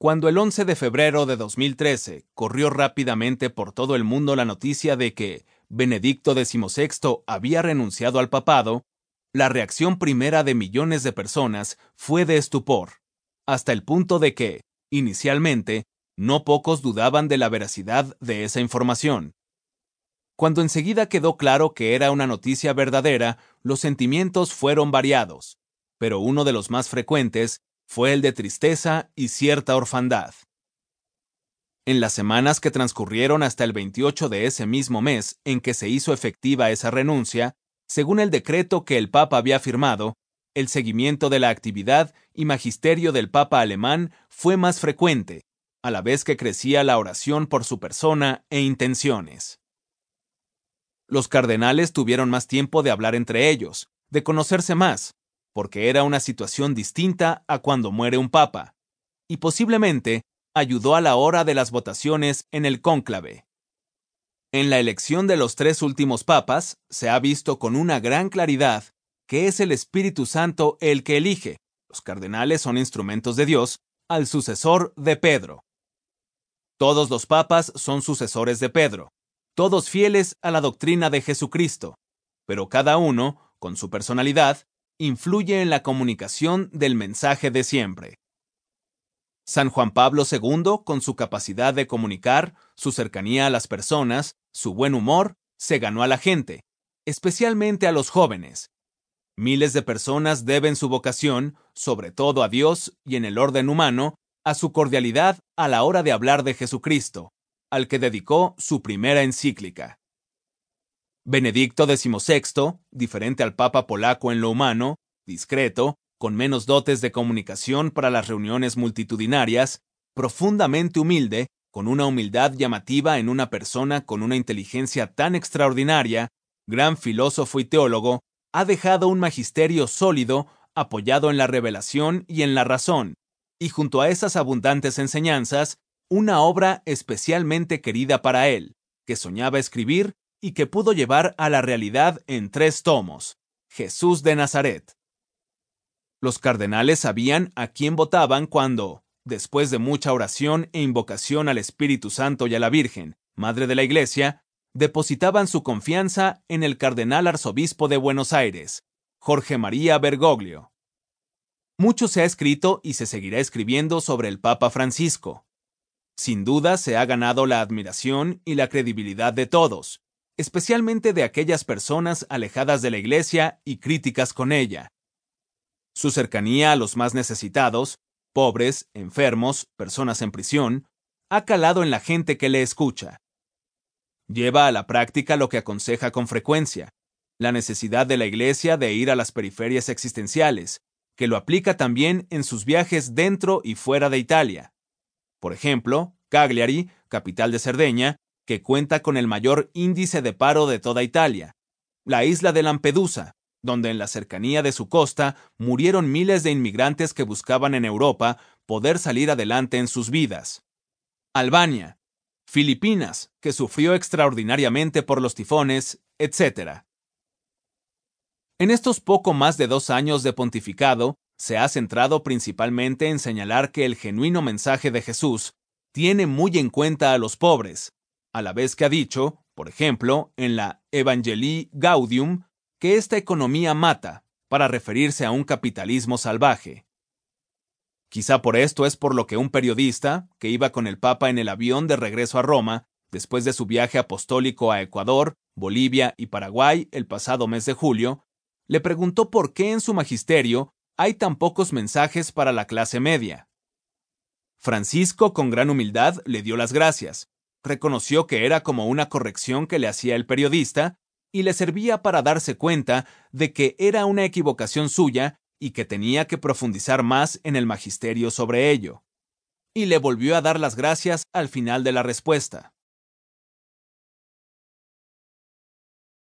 Cuando el 11 de febrero de 2013 corrió rápidamente por todo el mundo la noticia de que Benedicto XVI había renunciado al papado, la reacción primera de millones de personas fue de estupor, hasta el punto de que, inicialmente, no pocos dudaban de la veracidad de esa información. Cuando enseguida quedó claro que era una noticia verdadera, los sentimientos fueron variados, pero uno de los más frecuentes fue el de tristeza y cierta orfandad. En las semanas que transcurrieron hasta el 28 de ese mismo mes en que se hizo efectiva esa renuncia, según el decreto que el Papa había firmado, el seguimiento de la actividad y magisterio del Papa alemán fue más frecuente, a la vez que crecía la oración por su persona e intenciones. Los cardenales tuvieron más tiempo de hablar entre ellos, de conocerse más, porque era una situación distinta a cuando muere un papa, y posiblemente ayudó a la hora de las votaciones en el cónclave. En la elección de los tres últimos papas, se ha visto con una gran claridad que es el Espíritu Santo el que elige, los cardenales son instrumentos de Dios, al sucesor de Pedro. Todos los papas son sucesores de Pedro, todos fieles a la doctrina de Jesucristo, pero cada uno, con su personalidad, influye en la comunicación del mensaje de siempre. San Juan Pablo II, con su capacidad de comunicar, su cercanía a las personas, su buen humor, se ganó a la gente, especialmente a los jóvenes. Miles de personas deben su vocación, sobre todo a Dios y en el orden humano, a su cordialidad a la hora de hablar de Jesucristo, al que dedicó su primera encíclica. Benedicto XVI, diferente al Papa polaco en lo humano, discreto, con menos dotes de comunicación para las reuniones multitudinarias, profundamente humilde, con una humildad llamativa en una persona con una inteligencia tan extraordinaria, gran filósofo y teólogo, ha dejado un magisterio sólido apoyado en la revelación y en la razón, y junto a esas abundantes enseñanzas, una obra especialmente querida para él, que soñaba escribir y que pudo llevar a la realidad en tres tomos, Jesús de Nazaret. Los cardenales sabían a quién votaban cuando, después de mucha oración e invocación al Espíritu Santo y a la Virgen, Madre de la Iglesia, depositaban su confianza en el cardenal arzobispo de Buenos Aires, Jorge María Bergoglio. Mucho se ha escrito y se seguirá escribiendo sobre el Papa Francisco. Sin duda se ha ganado la admiración y la credibilidad de todos, especialmente de aquellas personas alejadas de la Iglesia y críticas con ella. Su cercanía a los más necesitados, pobres, enfermos, personas en prisión, ha calado en la gente que le escucha. Lleva a la práctica lo que aconseja con frecuencia, la necesidad de la Iglesia de ir a las periferias existenciales, que lo aplica también en sus viajes dentro y fuera de Italia. Por ejemplo, Cagliari, capital de Cerdeña, que cuenta con el mayor índice de paro de toda Italia, la isla de Lampedusa, donde en la cercanía de su costa murieron miles de inmigrantes que buscaban en Europa poder salir adelante en sus vidas. Albania, Filipinas, que sufrió extraordinariamente por los tifones, etc. En estos poco más de dos años de pontificado, se ha centrado principalmente en señalar que el genuino mensaje de Jesús tiene muy en cuenta a los pobres, a la vez que ha dicho, por ejemplo, en la Evangelii Gaudium, que esta economía mata, para referirse a un capitalismo salvaje. Quizá por esto es por lo que un periodista, que iba con el Papa en el avión de regreso a Roma, después de su viaje apostólico a Ecuador, Bolivia y Paraguay el pasado mes de julio, le preguntó por qué en su magisterio hay tan pocos mensajes para la clase media. Francisco, con gran humildad, le dio las gracias, reconoció que era como una corrección que le hacía el periodista y le servía para darse cuenta de que era una equivocación suya y que tenía que profundizar más en el magisterio sobre ello. Y le volvió a dar las gracias al final de la respuesta.